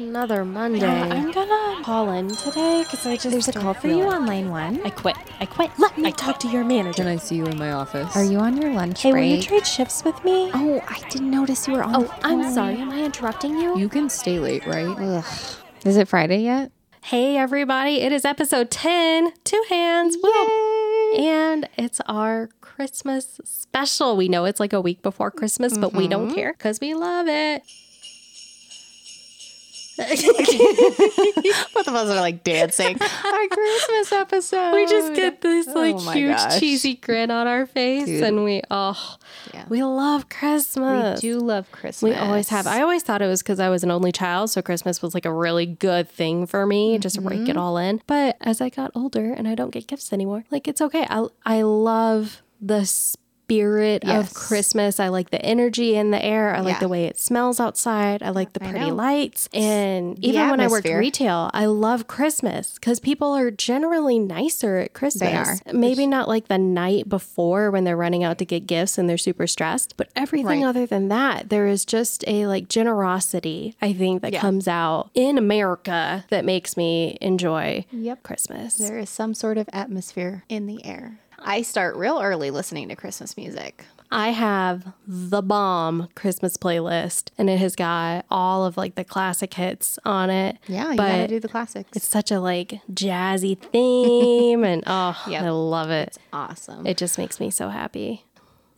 Another Monday. I'm gonna call in today because I just There's a call for you on line one. I quit. I quit. Let me I talk to your manager. Can I see you in my office? Are you on your lunch break? Hey, will you trade shifts with me? oh, I didn't notice you were on. Oh, the I'm sorry. Am I interrupting you? You can stay late, right? Ugh. Is it Friday yet? Hey, everybody! It is episode ten. Two hands. Woo! And it's our Christmas special. We know it's like a week before Christmas, but we don't mm-hmm. care because we love it. Both of us are like dancing. Our Christmas episode. We just get this like Oh huge gosh. cheesy grin on our face, Dude. and we oh, Yeah. we love Christmas. We do love Christmas. We always have. I always thought it was because I was an only child, so Christmas was like a really good thing for me, just to rake it Mm-hmm. all in. But as I got older and I don't get gifts anymore, like it's okay. I I love the spirit Yes. of Christmas. I like the energy in the air. I like Yeah. the way it smells outside. I like the pretty lights. And even when I worked retail, I love Christmas because people are generally nicer at Christmas. are. Maybe not like the night before when they're running out to get gifts and they're super stressed, but everything Right. other than that, there is just a like generosity, I think, that Yeah. comes out in America that makes me enjoy Yep. Christmas. There is some sort of atmosphere in the air. I start real early listening to Christmas music. I have the bomb Christmas playlist and it has got all of like the classic hits on it. Yeah, you but gotta do the classics. it's such a like jazzy theme and oh, Yep. I love it. awesome. It just makes me so happy.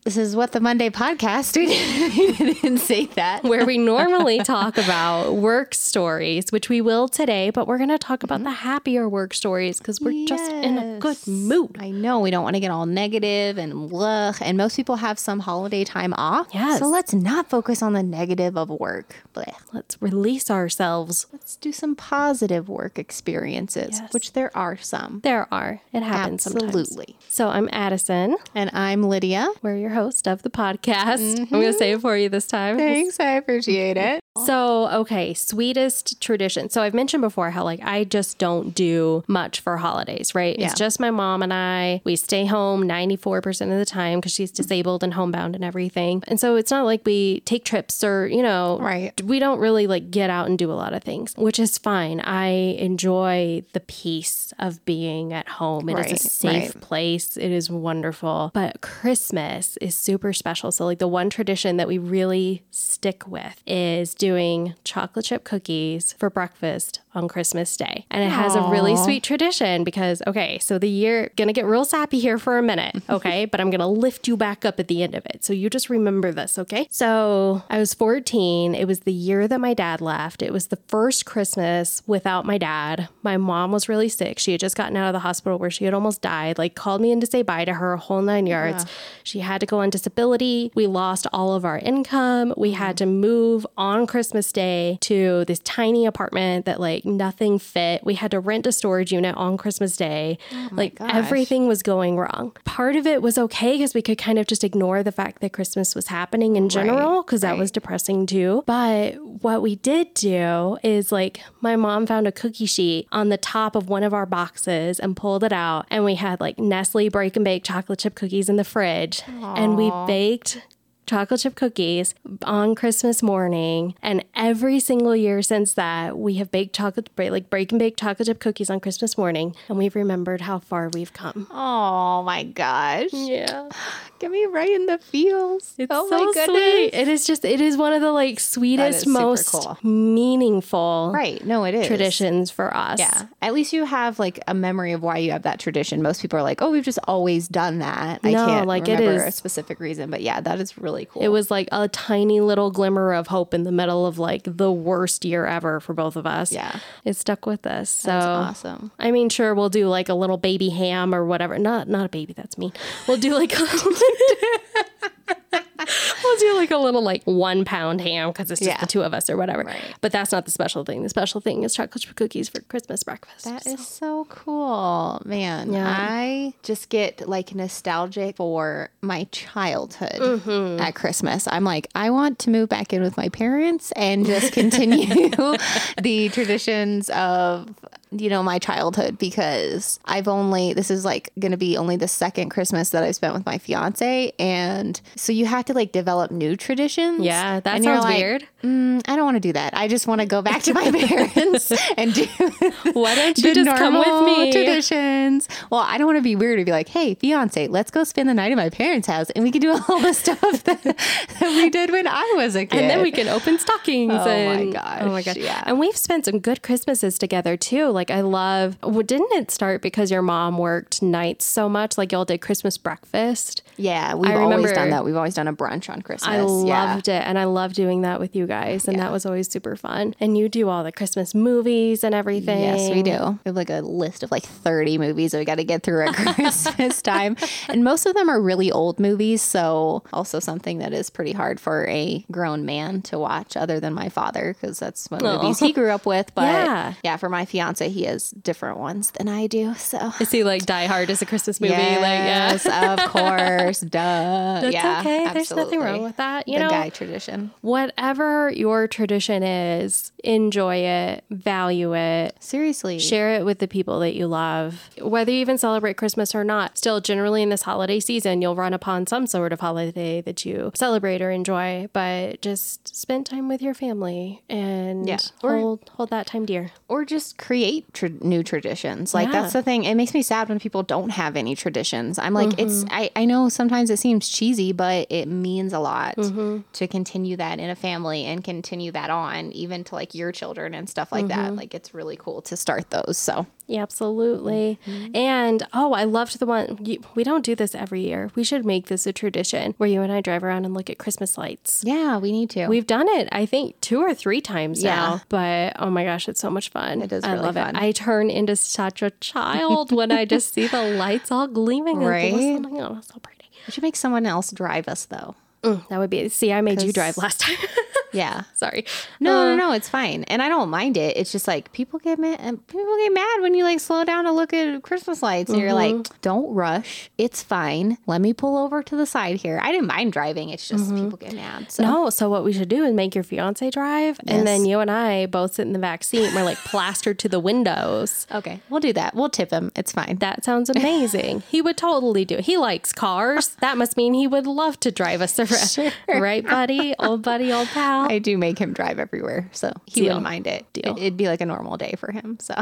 This is what the Monday podcast. We didn't, say that. Where we normally talk about work stories, which we will today, but we're going to talk about the happier work stories because we're just in a good mood. I know we don't want to get all negative and ugh, and most people have some holiday time off. Yes. So let's not focus on the negative of work. Blech. Let's release ourselves. Let's do some positive work experiences, Yes. which there are some. There are. It happens sometimes. Absolutely. So I'm Addison. And I'm Lydia. We're your host of the podcast. I'm going to mm-hmm. say it for you this time. Thanks. I appreciate it. So, okay, sweetest tradition. So, I've mentioned before how, like, I just don't do much for holidays, right? Yeah. It's just my mom and I. We stay home 94% of the time because she's disabled and homebound and everything. And so, it's not like we take trips or, you know, Right. we don't really like get out and do a lot of things, which is fine. I enjoy the peace of being at home. It is Right, a safe right. place. It is wonderful. But Christmas is super special. So, like, the one tradition that we really stick with is doing chocolate chip cookies for breakfast on Christmas Day. And it has a really sweet tradition because, okay, so the year, gonna get real sappy here for a minute, okay? but I'm gonna lift you back up at the end of it. So, you just remember this, okay? So, I was 14. It was the year that my dad left. It was the first Christmas without my dad. My mom was really sick. She had just gotten out of the hospital where she had almost died, like called me in to say bye to her, a whole nine yards. She had to go on disability. We lost all of our income. We had to move on Christmas Day to this tiny apartment that like nothing fit. We had to rent a storage unit on Christmas Day. Oh like gosh. everything was going wrong. Part of it was okay because we could kind of just ignore the fact that Christmas was happening in general because that was depressing too. But what we did do is like my mom found a cookie sheet on the top of one of our boxes and pulled it out and we had like Nestle break and bake chocolate chip cookies in the fridge and we baked chocolate chip cookies on Christmas morning. And every single year since that, we have baked chocolate, like break and bake chocolate chip cookies on Christmas morning. And we've remembered how far we've come. Oh my gosh. Yeah. Get me right in the feels. It's oh so my goodness. sweet. It is just, it is one of the like sweetest, most cool. meaningful Right. No, it is. traditions for us. Yeah. At least you have like a memory of why you have that tradition. Most people are like, oh, we've just always done that. No, I can't like, it remember a specific reason, but yeah, that is really cool. It was like a tiny little glimmer of hope in the middle of like the worst year ever for both of us. Yeah. It stuck with us. So That's awesome. I mean, sure, we'll do like a little baby ham or whatever. Not not a baby, that's mean. We'll do like a We'll do like a little like one pound ham because it's just Yeah. the two of us or whatever. Right. But that's not the special thing. The special thing is chocolate chip cookies for Christmas breakfast. That is so cool, man. Yeah. I just get like nostalgic for my childhood Mm-hmm. at Christmas. I'm like, I want to move back in with my parents and just continue the traditions of you know, my childhood because I've only, this is like going to be only the second Christmas that I've spent with my fiance. And so you have to like develop new traditions. Yeah, that And sounds like, weird. "Mm, I don't want to do that. I just want to go back to my parents and do Why don't you just come with me? Traditions. Well, I don't want to be weird to be like, hey, fiance, let's go spend the night at my parents' house and we can do all the stuff that, that we did when I was a kid. And then we can open stockings. Oh my and, gosh, Oh my gosh. yeah. And we've spent some good Christmases together too. Like I love. Well, didn't it start because your mom worked nights so much? Like y'all did Christmas breakfast. Yeah, we've I always remember- done that. We've always done a brunch on Christmas. I yeah. loved it, and I love doing that with you guys, and that was always super fun. And you do all the Christmas movies and everything. Yes, we do. We have like a list of like 30 movies that we got to get through at Christmas time. And most of them are really old movies. So, also something that is pretty hard for a grown man to watch, other than my father, because that's what movies he grew up with. But Yeah. yeah. for my fiance, he has different ones than I do. So, Is he like Die Hard as a Christmas movie? Like, yes, of course. Duh. That's yeah, okay. There's nothing absolutely. wrong with that. You the know, guy tradition. whatever your tradition is, enjoy it, value it. Seriously. Share it with the people that you love. Whether you even celebrate Christmas or not, still, generally in this holiday season, you'll run upon some sort of holiday that you celebrate or enjoy. But just spend time with your family and Yeah. Or- hold hold that time dear. or just create tr- new traditions. Like Yeah. that's the thing. It makes me sad when people don't have any traditions. I'm like, it's. Mm-hmm. I I know sometimes it seems cheesy, but it means a lot Mm-hmm. to continue that in a family and continue that on even to like your children and stuff like Mm-hmm. that. Like it's really cool to start those. So Yeah, absolutely. Mm-hmm. And oh, I loved the one. you- We don't do this every year. We should make this a tradition where you and I drive around and look at Christmas lights. yeah, we need to. We've done it, I think, two or three times Yeah. now. But oh my gosh, it's so much fun. It is I really love fun. it. I turn into such a child when I just see the lights all gleaming and Right? glistening. Oh, so pretty. we should make someone else drive us though. Mm, that would be. See, I made you drive last time. Yeah. Sorry. No, Uh, no, no, it's fine, and I don't mind it. It's just like people get mad. People get mad when you like slow down to look at Christmas lights, and you're like, Mm-hmm. "Don't rush. It's fine. Let me pull over to the side here." I didn't mind driving. It's just people get mad. So Mm-hmm. No, so what we should do is make your fiance drive, and then you and I both sit in the back seat. And we're like plastered to the windows. okay, we'll do that. We'll tip him. It's fine. That sounds amazing. he would totally do it. He likes cars. That must mean he would love to drive us around. Right, buddy? Old buddy, old pal. I do make him drive everywhere, so he Deal. wouldn't mind it. Deal. It- It'd be like a normal day for him. So,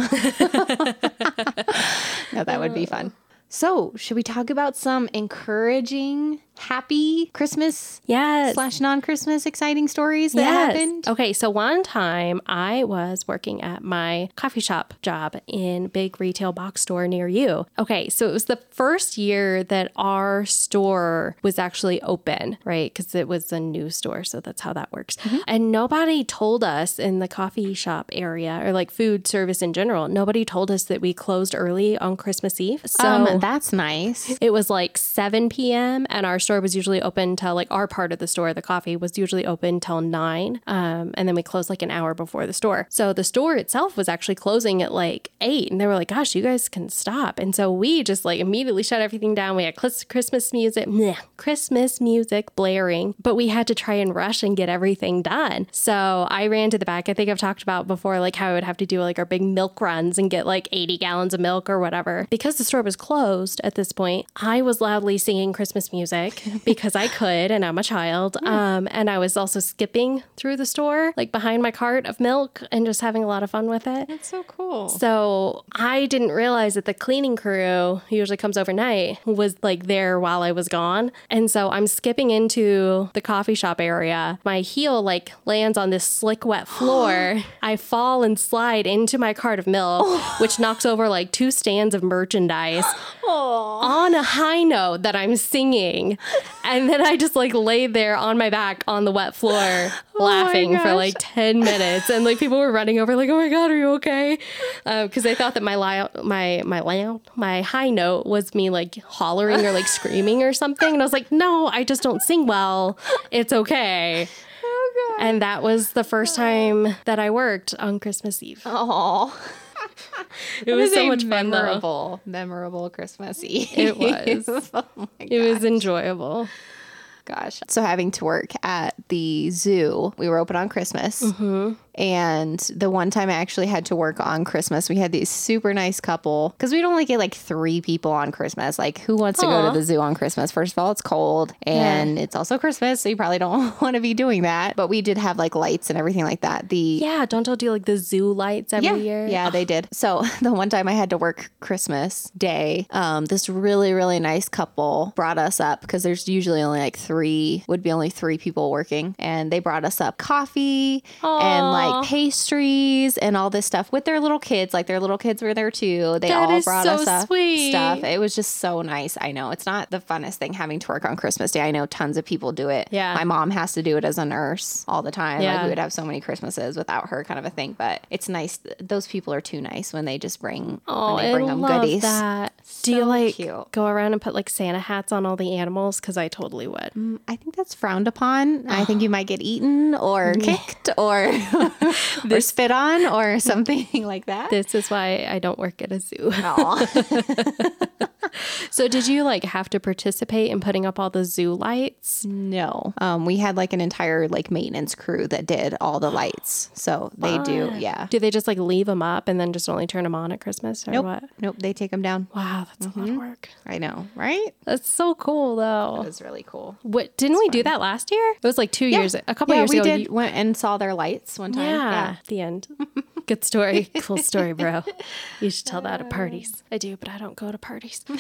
no, that would be fun. So, should we talk about some encouraging, happy Christmas yes. slash non Christmas exciting stories that Yes. happened? Okay, so one time I was working at my coffee shop job in big retail box store near you. Okay, so it was the first year that our store was actually open, right? Because it was a new store, so that's how that works. And nobody told us in the coffee shop area or like food service in general. Nobody told us that we closed early on Christmas Eve. So Um, that's nice. it was like 7 p.m. and our store was usually open till like our part of the store, the coffee was usually open till 9. Um, and then we closed like an hour before the store. So the store itself was actually closing at like 8. And they were like, gosh, you guys can stop. And so we just like immediately shut everything down. We had Christmas music, bleh, Christmas music blaring, but we had to try and rush and get everything done. So I ran to the back. I think I've talked about before, like how I would have to do like our big milk runs and get like 80 gallons of milk or whatever. Because the store was closed at this point, I was loudly singing Christmas music because I could and I'm a child. Um, and I was also skipping through the store, like behind my cart of milk and just having a lot of fun with it. That's so cool. So I didn't realize that the cleaning crew who usually comes overnight was like there while I was gone. And so I'm skipping into the coffee shop area. My heel like lands on this slick wet floor. I fall and slide into my cart of milk, which knocks over like two stands of merchandise on a high note that I'm singing. And then I just like laid there on my back on the wet floor laughing for like 10 minutes. And like people were running over like, oh my God, are you okay? Uh, because they thought that my loud, my, my my high note was me like hollering or like screaming or something. And I was like, no, I just don't sing well. It's okay. And that was the first time that I worked on Christmas Eve. Oh, It was so much fun though. memorable, memorable Christmas Eve. It was. oh It was enjoyable. gosh. So having to work at the zoo, we were open on Christmas. Mm-hmm. And the one time I actually had to work on Christmas, we had these super nice couple because we'd only get like three people on Christmas. Like, who wants to go to the zoo on Christmas? First of all, it's cold and it's also Christmas, so you probably don't want to be doing that. But we did have like lights and everything like that. The Yeah, don't tell y'all do like the zoo lights every yeah, year? Yeah, they did. So the one time I had to work Christmas Day, um, this really, really nice couple brought us up because there's usually only like three, would be only three people working. And they brought us up coffee and Aw. Like pastries and all this stuff with their little kids. Like their little kids were there too. They That all brought so us stuff. It was just so nice. I know it's not the funnest thing having to work on Christmas Day. I know tons of people do it. Yeah. My mom has to do it as a nurse all the time. Like Yeah. we would have so many Christmases without her kind of a thing. But it's nice. Those people are too nice when they just bring Oh, when they bring I them love goodies. that. Do you like cute. go around and put like Santa hats on all the animals? Because I totally would. Mm, I think that's frowned upon. I think you might get eaten or kicked or or spit on or something like that. This is why I don't work at a zoo. So did you like have to participate in putting up all the zoo lights? no, um, we had like an entire like maintenance crew that did all the lights. So they do, yeah. Do they just like leave them up and then just only turn them on at Christmas or Nope, what? nope. They take them down. Wow, that's a lot of work. I know, right? That's so cool though. It's really cool. What didn't we do that last year? It was like two years, a couple yeah, years we ago. We did you- went and saw their lights one time. Yeah, the end. Good story. Cool story, bro. You should tell that at parties. I do, but I don't go to parties.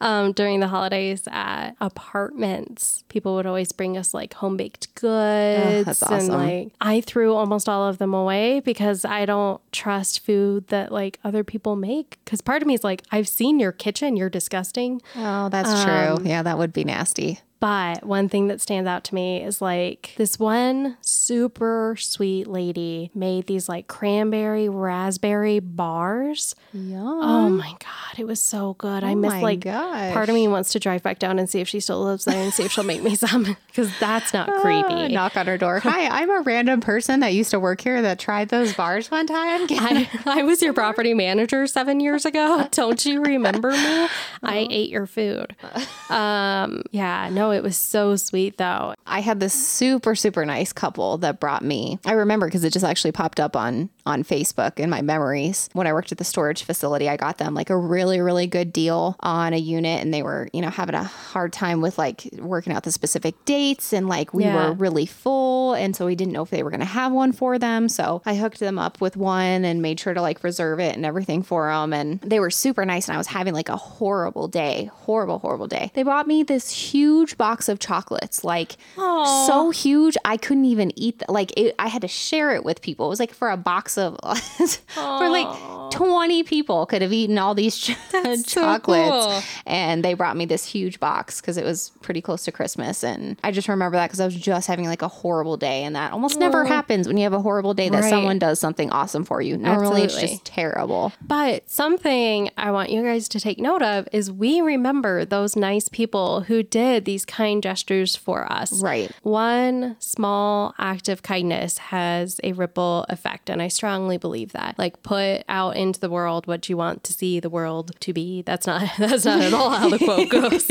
Um, during the holidays at apartments, people would always bring us like home baked goods. that's And like I threw almost all of them away because I don't trust food that like other people make. Because part of me is like, I've seen your kitchen, you're disgusting. Oh, that's Um, true. Yeah, that would be nasty. But one thing that stands out to me is like this one super sweet lady made these like cranberry raspberry bars. Yum. Oh my god, it was so good. I miss like gosh. part of me wants to drive back down and see if she still lives there and see if she'll make me some because that's not creepy. Knock on her door. Hi, I'm a random person that used to work here that tried those bars one time. I, I was your property manager seven years ago. Don't you remember me? I ate your food. Um, yeah, no, Oh, it was so sweet though. I had this super super nice couple that brought me. I remember because it just actually popped up on on Facebook in my memories. When I worked at the storage facility, I got them like a really really good deal on a unit, and they were you know having a hard time with like working out the specific dates, and like we Yeah. were really full, and so we didn't know if they were going to have one for them. So I hooked them up with one and made sure to like reserve it and everything for them, and they were super nice. And I was having like a horrible day, horrible horrible day. They bought me this huge box of chocolates, like so huge I couldn't even eat. th- like it, I had to share it with people. It was like for a box of for like twenty people could have eaten all these ch- so chocolates, cool. and they brought me this huge box because it was pretty close to Christmas. And I just remember that because I was just having like a horrible day, and that almost never happens when you have a horrible day that Right. someone does something awesome for you. Normally, it's just terrible. But something I want you guys to take note of is we remember those nice people who did these kind gestures for us. Right. One small act of kindness has a ripple effect. And I strongly believe that. Like put out into the world what you want to see the world to be. That's not that's not at all how the quote goes.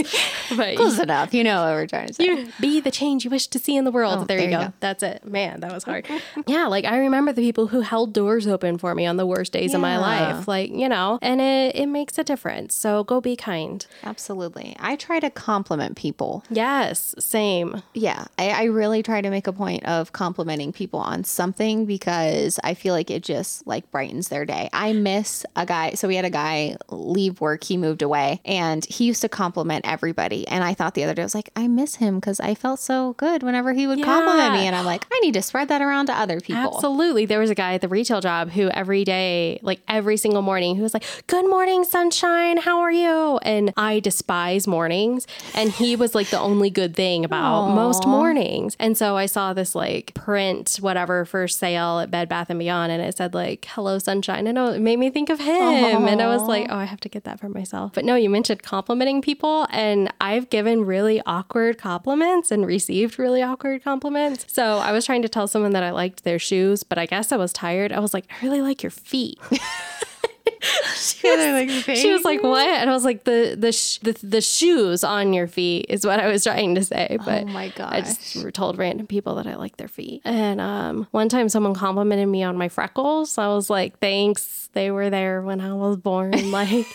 But Close enough. You know what we're trying to say. you be the change you wish to see in the world. Oh, there, you there you go. go. That's it. Man, that was hard. yeah, like I remember the people who held doors open for me on the worst days of my life. Like, you know, and it, it makes a difference. So go be kind. Absolutely. I try to compliment people. Yes, same. Yeah, I, I really try to make a point of complimenting people on something because I feel like it just like brightens their day. I miss a guy. So we had a guy leave work. He moved away and he used to compliment everybody. And I thought the other day, I was like, I miss him because I felt so good whenever he would compliment me. And I'm like, I need to spread that around to other people. Absolutely. There was a guy at the retail job who every day, like every single morning, who was like, Good morning, sunshine. How are you? And I despise mornings. And he was like the only good thing about most mornings. And so I saw this like print, whatever, for sale at Bed Bath and Beyond. And it said like, Hello, sunshine. And it made me think of him. And I was like, Oh, I have to get that for myself. But no, you mentioned complimenting people. And I've given really awkward compliments and received really awkward compliments. So I was trying to tell someone that I liked their shoes, but I guess I was tired. I was like, I really like your feet. she, was, she was like, "What?" And I was like, "The the sh- the, the shoes on your feet is what I was trying to say." But Oh my god, I just told random people that I like their feet. And um, one time, someone complimented me on my freckles. I was like, "Thanks, they were there when I was born." Like,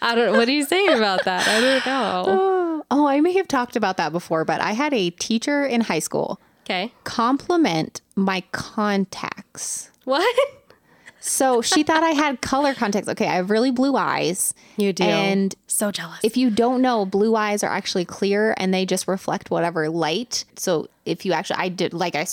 I don't. Know. What do you say about that? I don't know. Oh, I may have talked about that before, but I had a teacher in high school Okay, compliment my contacts. what? So she thought I had color contacts. Okay, I have really blue eyes. You do. And so jealous. if you don't know, blue eyes are actually clear and they just reflect whatever light. So if you actually, I did like I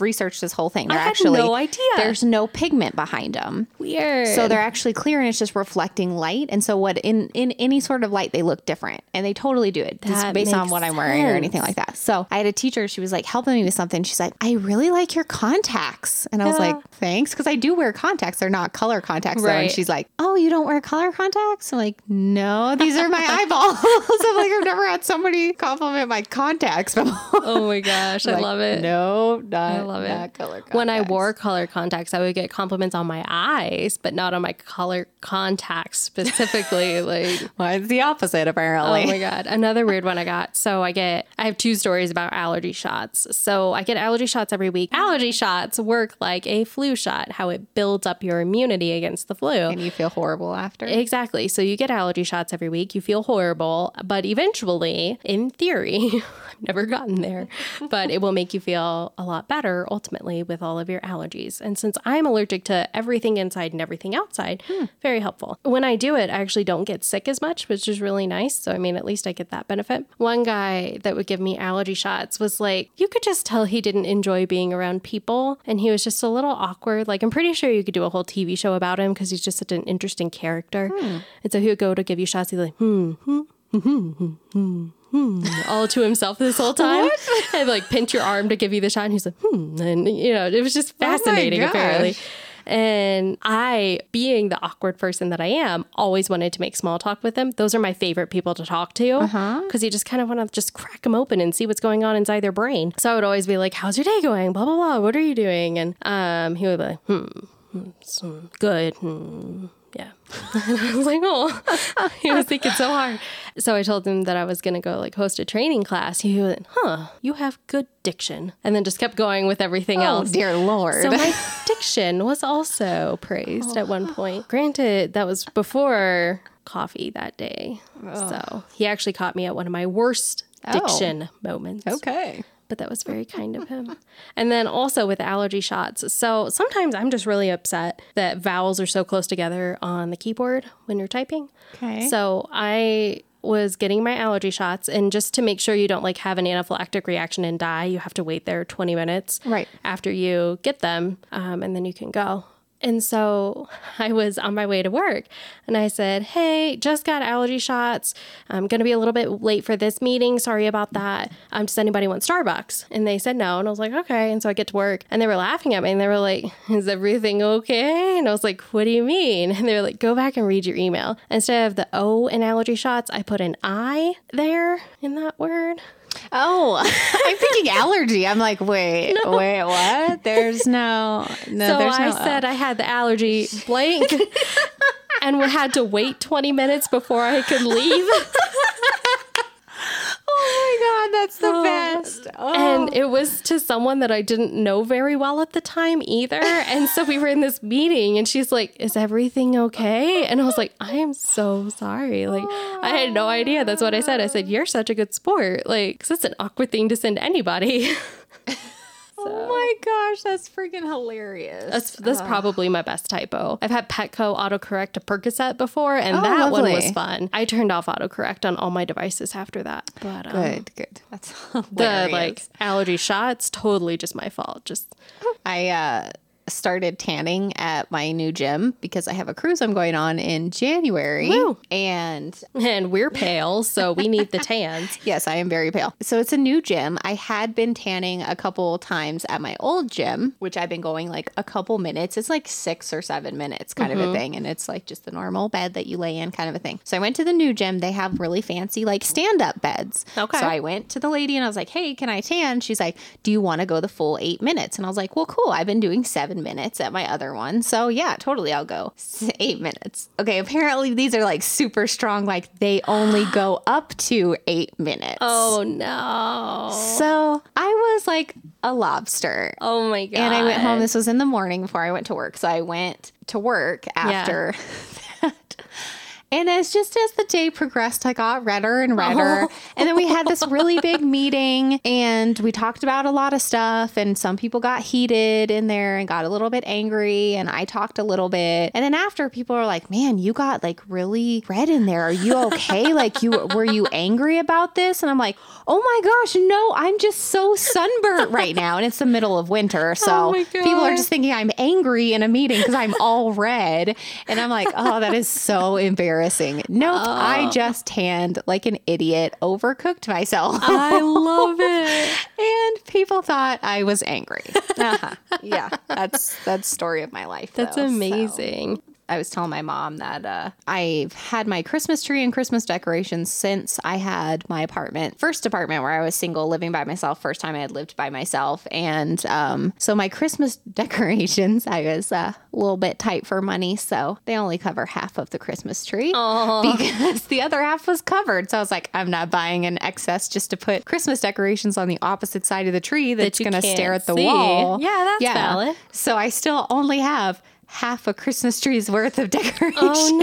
researched this whole thing. They're had actually no idea. There's no pigment behind them. Weird. So they're actually clear and it's just reflecting light. And so what in in any sort of light they look different. And they totally do it just based on what I'm wearing or anything like that. So I had a teacher, she was like helping me with something. She's like, I really like your contacts. And I was Yeah. like, thanks. Cause I do wear contacts. They're not color contacts though. And Right. she's like, Oh, you don't wear color contacts? I'm like, no, these are my eyeballs. I'm like, I've never had somebody compliment my contacts before. oh my gosh, I love it. No, not, I love it. color contacts. When I wore color contacts, I would get compliments on my eyes, but not on my color contacts specifically. like, Mine's the opposite, apparently. oh my god, another weird one I got. So I get, I have two stories about allergy shots. So I get allergy shots every week. Allergy shots work like a flu shot, how it builds up your immunity against the flu. and you feel horrible after. Exactly. So you get allergy shots every week. You feel horrible, but eventually, in theory, I've never gotten there, but it will make you feel a lot better ultimately with all of your allergies. And since I'm allergic to everything inside and everything outside, very helpful. When I do it, I actually don't get sick as much, which is really nice. So, I mean, at least I get that benefit. One guy that would give me allergy shots was like, you could just tell he didn't enjoy being around people and he was just a little awkward. Like, I'm pretty sure you could do a whole TV show about him because he's just such an interesting character. And so he would go to give you shots. He'd like, hmm, hmm, hmm, hmm, hmm, hmm, all to himself this whole time. and like pinch your arm to give you the shot. And he's like, hmm. And, you know, it was just fascinating, gosh. apparently. And I, being the awkward person that I am, always wanted to make small talk with him. Those are my favorite people to talk to because you just kind of want to just crack them open and see what's going on inside their brain. So I would always be like, "How's your day going?" Blah blah blah. What are you doing? And um, he would be like, "Hmm, hmm, hmm, good." Hmm. Yeah. I was like, oh, he was thinking so hard. So I told him that I was going to go like host a training class. He went, huh, you have good diction. And then just kept going with everything oh, else. dear Lord. So my diction was also praised at one oh. point. Granted, that was before coffee that day. So he actually caught me at one of my worst oh. diction moments. okay. But that was very kind of him. and then also with allergy shots. So sometimes I'm just really upset that vowels are so close together on the keyboard when you're typing. Okay. So I was getting my allergy shots and just to make sure you don't like have an anaphylactic reaction and die, you have to wait there 20 minutes Right. after you get them um, and then you can go. And so I was on my way to work and I said, Hey, just got allergy shots. I'm going to be a little bit late for this meeting. Sorry about that. Um, does anybody want Starbucks? And they said no. And I was like, Okay. And so I get to work and they were laughing at me and they were like, Is everything okay? And I was like, What do you mean? And they were like, Go back and read your email. Instead of the O in allergy shots, I put an I there in that word. Oh, I'm thinking allergy. I'm like, wait, wait, what? There's no, no. So I no, said oh. I had the allergy blank and we had to wait 20 minutes before I could leave. oh my god, that's the um, best. Oh. And it was to someone that I didn't know very well at the time either. And so we were in this meeting and she's like, Is everything okay? And I was like, I am so sorry. Like, I had no idea. That's what I said. I said, You're such a good sport. Like, cause it's an awkward thing to send anybody. oh my gosh, that's freaking hilarious. That's that's probably my best typo. I've had Petco autocorrect to Percocet before, and Oh, that one was fun. I turned off autocorrect on all my devices after that. But um, good, good. That's hilarious. the like allergy shots, totally just my fault. Just I uh, started tanning at my new gym because I have a cruise I'm going on in January. Woo. And and we're pale, so we need the tans. yes, I am very pale. So it's a new gym. I had been tanning a couple times at my old gym, which I've been going like a couple minutes. It's like six or seven minutes kind of a mm-hmm. thing. And it's like just the normal bed that you lay in kind of a thing. So I went to the new gym. They have really fancy like stand up beds. Okay. So I went to the lady and I was like, hey, can I tan? She's like, do you want to go the full eight minutes? And I was like, well, cool. I've been doing seven seven minutes at my other one. So yeah, totally, I'll go eight minutes. Okay, apparently these are like super strong. Like they only go up to eight minutes. Oh no. So I was like a lobster. Oh my god. And I went home. This was in the morning before I went to work. So I went to work after that. And as just as the day progressed, I got redder and redder. Oh. And then we had this really big meeting and we talked about a lot of stuff. And some people got heated in there and got a little bit angry. And I talked a little bit. And then after, people are like, man, you got like really red in there. Are you okay? like, you were you angry about this? And I'm like, oh my gosh, no, I'm just so sunburnt right now. And it's the middle of winter. Oh so Oh people are just thinking I'm angry in a meeting because I'm all red. And I'm like, oh, that is so embarrassing. Nope, I just tanned like an idiot, overcooked myself. I love it. and people thought I was angry. Uh-huh. Yeah, that's that's story of my life. That's though, so. I was telling my mom that uh, I've had my Christmas tree and Christmas decorations since I had my apartment, first apartment where I was single, living by myself. First time I had lived by myself, and um, so my Christmas decorations, I was uh, a little bit tight for money, so they only cover half of the Christmas tree because the other half was covered. So I was like, I'm not buying an excess just to put Christmas decorations on the opposite side of the tree that's you going to stare at the see. wall. Yeah, that's valid. So I still only have half a Christmas tree's worth of decorations. Oh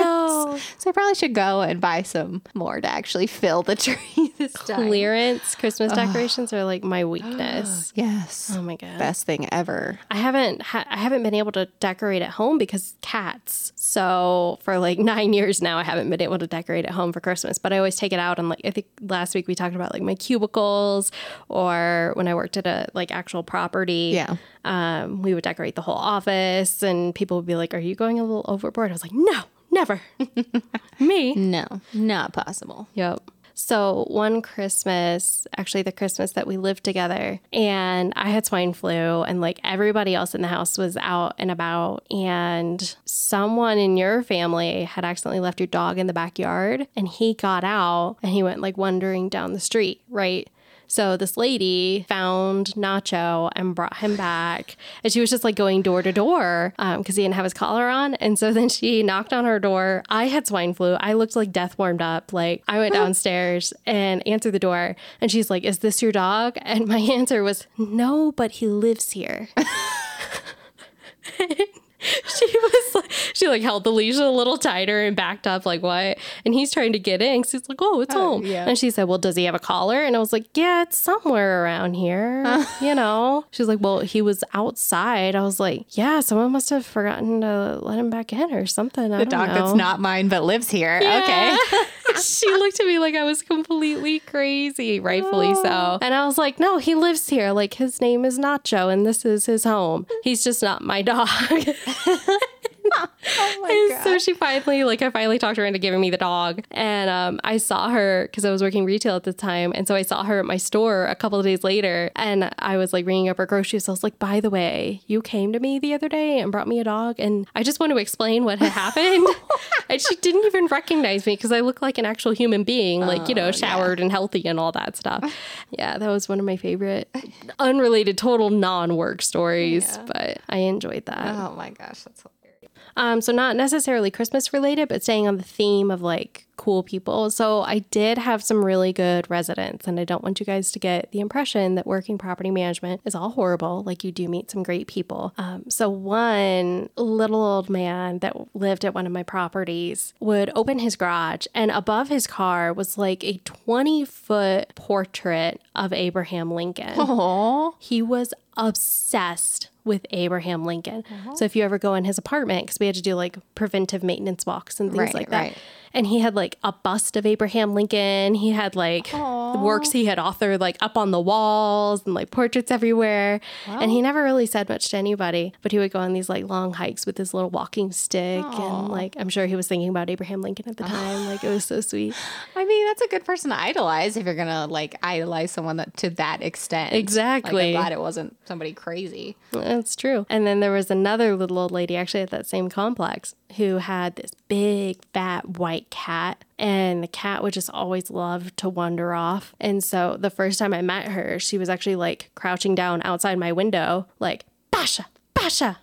no. So I probably should go and buy some more to actually fill the tree this time. Clearance Christmas decorations are like my weakness. Yes. Oh my god. Best thing ever. I haven't ha- I haven't been able to decorate at home because cats. So for like nine years now, I haven't been able to decorate at home for Christmas. But I always take it out and like I think last week we talked about like my cubicles or when I worked at a like actual property. Yeah. Um, we would decorate the whole office and people would be like, "Are you going a little overboard?" I was like, "No, never." Me. No, not possible. Yep. So one Christmas, actually the Christmas that we lived together, and I had swine flu, and like everybody else in the house was out and about, and someone in your family had accidentally left your dog in the backyard, and he got out and he went like wandering down the street, right? So this lady found Nacho and brought him back, and she was just like going door to door um, because he didn't have his collar on. And so then she knocked on her door. I had swine flu. I looked like death warmed up. Like I went downstairs and answered the door, and she's like, "Is this your dog?" And my answer was, "No, but he lives here." she was like, she like held the leash a little tighter and backed up, like what? And he's trying to get in. 'cause he's like, oh, it's uh, home. yeah. And she said, well, does he have a collar? And I was like, yeah, it's somewhere around here. Uh. you know? She's like, well, he was outside. I was like, yeah, someone must have forgotten to let him back in or something. I The dog know. that's not mine but lives here. Okay. she looked at me like I was completely crazy, rightfully so. Oh. And I was like, no, he lives here. Like his name is Nacho and this is his home. He's just not my dog. Oh And so she finally, like, I finally talked her into giving me the dog. And um, I saw her because I was working retail at the time. And so I saw her at my store a couple of days later. And I was like ringing up her groceries. I was like, by the way, you came to me the other day and brought me a dog. And I just want to explain what had happened. and she didn't even recognize me because I look like an actual human being, like, you know, showered and healthy and all that stuff. Yeah, that was one of my favorite, unrelated, total non work stories. But I enjoyed that. Oh my gosh, that's. Um, so not necessarily Christmas related, but staying on the theme of like cool people. So I did have some really good residents, and I don't want you guys to get the impression that working property management is all horrible. Like you do meet some great people. Um, so one little old man that lived at one of my properties would open his garage, and above his car was like a 20 foot portrait of Abraham Lincoln. Oh, He was obsessed with Abraham Lincoln. So if you ever go in his apartment, because we had to do like preventive maintenance walks and things Right, like that. right. And he had like a bust of Abraham Lincoln. He had like the works he had authored like up on the walls and like portraits everywhere. And he never really said much to anybody, but he would go on these like long hikes with his little walking stick. And like, I'm sure he was thinking about Abraham Lincoln at the time. Like, it was so sweet. I mean, that's a good person to idolize if you're gonna like idolize someone that to that extent. Exactly. Like, I'm glad it wasn't somebody crazy. That's true. And then there was another little old lady actually at that same complex who had this big fat white cat and the cat would just always love to wander off. And so the first time I met her, she was actually like crouching down outside my window like, "Basha, Basha,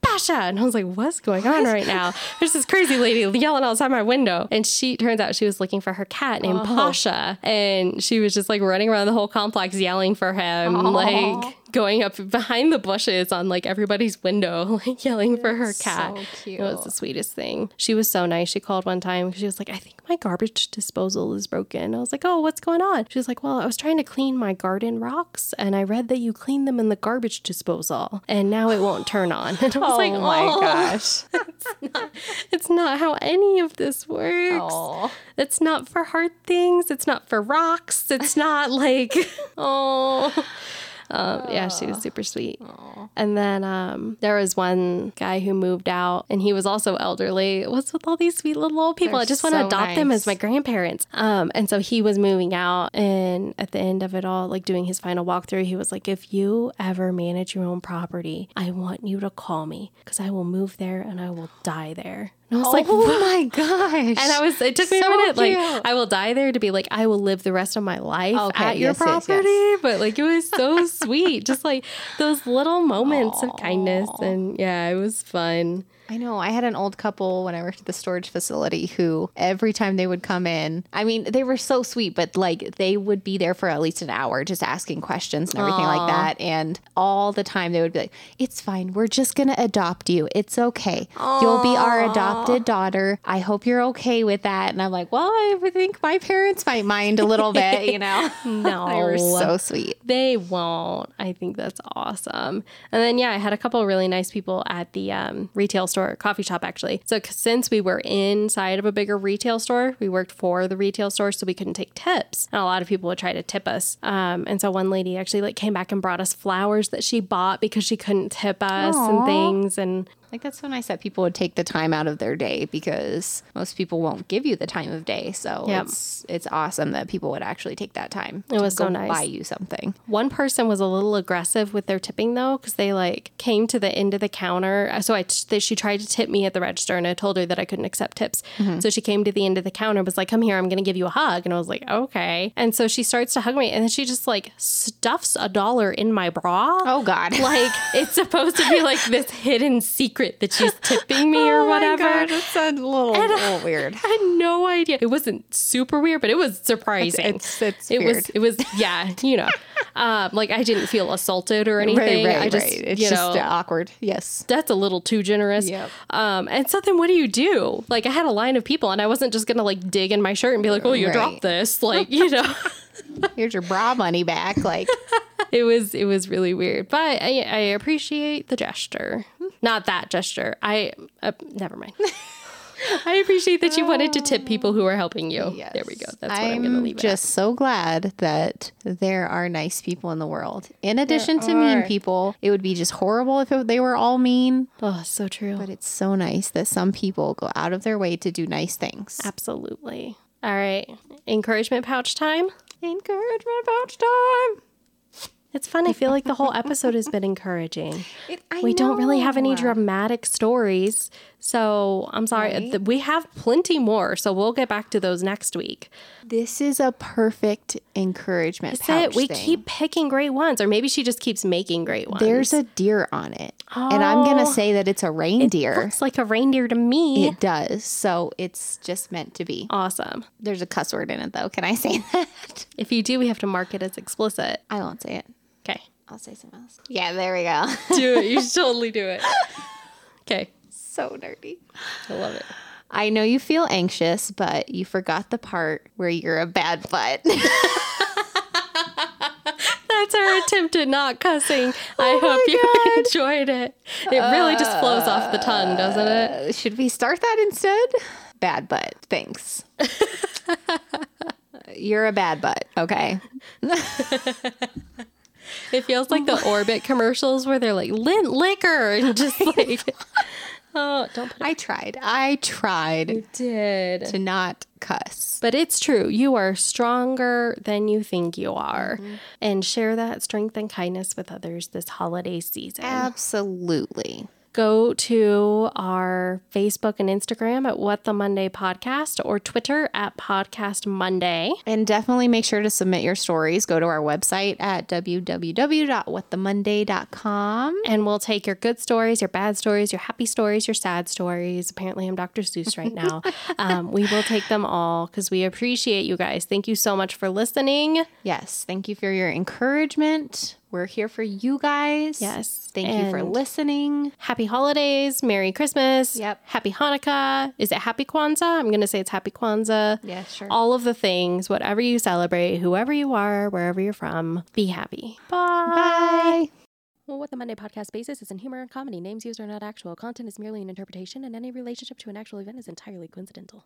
Pasha. And I was like, what's going on right now? There's this crazy lady yelling outside my window. And she turns out she was looking for her cat named Oh. Pasha. And she was just like running around the whole complex yelling for him, like going up behind the bushes on like everybody's window, like yelling for her cat. so It was the sweetest thing. She was so nice. She called one time. She was like, I think my garbage disposal is broken. I was like, oh, what's going on? She was like, well, I was trying to clean my garden rocks and I read that you clean them in the garbage disposal and now it won't turn on. And I was Oh like, Oh my "Oh, gosh. It's not how any of this works. It's not for hard things. It's not for rocks. It's not like, oh. Um, yeah, she was super sweet. And then um, there was one guy who moved out, and he was also elderly. What's with all these sweet little old people? I They're just want to so adopt them as my grandparents. Um, and so he was moving out, and at the end of it all, like doing his final walkthrough, he was like, "If you ever manage your own property, I want you to call me because I will move there and I will die there." And I was like, oh my gosh. and I was, it took me a minute. cute. Like, I will die there to be like, I will live the rest of my life Okay, at your yes, yes, property. yes. But like, it was so sweet. Just like those little moments of kindness. And yeah, it was fun. I know. I had an old couple when I worked at the storage facility who every time they would come in, I mean, they were so sweet, but like they would be there for at least an hour just asking questions and everything like that. And all the time they would be like, It's fine. We're just going to adopt you. It's okay. You'll be our adopted daughter. I hope you're okay with that. And I'm like, Well, I think my parents might mind a little bit, you know? No. they were so sweet. They won't. I think that's awesome. And then yeah, I had a couple of really nice people at the um, retail store, coffee shop actually. So since we were inside of a bigger retail store, we worked for the retail store, so we couldn't take tips. And a lot of people would try to tip us. Um, and so one lady actually like came back and brought us flowers that she bought because she couldn't tip us and things. And Like that's so nice that people would take the time out of their day because most people won't give you the time of day. So Yep. it's it's awesome that people would actually take that time. It to was so nice. Buy you something. One person was a little aggressive with their tipping though, because they like came to the end of the counter. Uh, so I t- she tried to tip me at the register, and I told her that I couldn't accept tips. Mm-hmm. So she came to the end of the counter, and was like, "Come here, I'm going to give you a hug," and I was like, "Okay." And so she starts to hug me, and then she just like stuffs a dollar in my bra. Oh God. Like it's supposed to be like this hidden secret that she's tipping me or whatever. it's a little, a little weird. I had no idea. It wasn't super weird, but it was surprising. It's- it's it was it was yeah, you know. um, like I didn't feel assaulted or anything. Right, right, I just right. It's you just know awkward. Yes. that's a little too generous. Yep. Um, and so then what do you do? Like I had a line of people and I wasn't just gonna like dig in my shirt and be like, Oh, you Right. dropped this. Like, you know. Here's your bra money back. Like it was it was really weird. But I, I appreciate the gesture. Not that gesture. I uh, never mind. I appreciate that you wanted to tip people who are helping you. Yes. There we go. That's what I'm, gonna leave it. at. just so glad that there are nice people in the world. In addition to mean people, it would be just horrible if it, they were all mean. Oh, so true. But it's so nice that some people go out of their way to do nice things. Absolutely. All right. Encouragement pouch time. Encouragement pouch time. It's fun. I feel like the whole episode has been encouraging. I We don't really have any dramatic stories. So I'm sorry. Right. We have plenty more. So we'll get back to those next week. This is a perfect encouragement That's it. We thing. keep picking great ones. Or maybe she just keeps making great ones. There's a deer on it, and I'm gonna Oh. say that it's a reindeer. Looks like a reindeer to me. It does, so it's just meant to be. awesome. There's a cuss word in it, though. Can I say that? If you do, we have to mark it as explicit. I won't say it. I'll say something else. Yeah, there we go. Do it. You should totally do it. Okay. so nerdy. I love it. I know you feel anxious, but you forgot the part where you're a bad butt. That's our attempt at not cussing. Oh I hope you enjoyed it. It really just flows off the tongue, doesn't it? Uh, should we start that instead? Bad butt. Thanks. you're a bad butt. Okay. It feels like the Orbit commercials where they're like lint liquor and just like, oh, don't put I tried. I tried it. Did. to not cuss. But it's true. You are stronger than you think you are. Mm-hmm. And share that strength and kindness with others this holiday season. Absolutely. Go to our Facebook and Instagram at What the Monday Podcast or Twitter at Podcast Monday. And definitely make sure to submit your stories. Go to our website at www.whatthemonday.com. And we'll take your good stories, your bad stories, your happy stories, your sad stories. Apparently, I'm Dr. Seuss right now. um, we will take them all because we appreciate you guys. Thank you so much for listening. Yes, thank you for your encouragement. We're here for you guys. Yes, Thank you for listening. Happy holidays, Merry Christmas. Yep. Happy Hanukkah. Is it Happy Kwanzaa? I'm going to say it's Happy Kwanzaa. Yeah, sure. All of the things, whatever you celebrate, whoever you are, wherever you're from, be happy. Bye. Well, what the Monday podcast basis is in humor and comedy. Names used are not actual. Content is merely an interpretation, and any relationship to an actual event is entirely coincidental.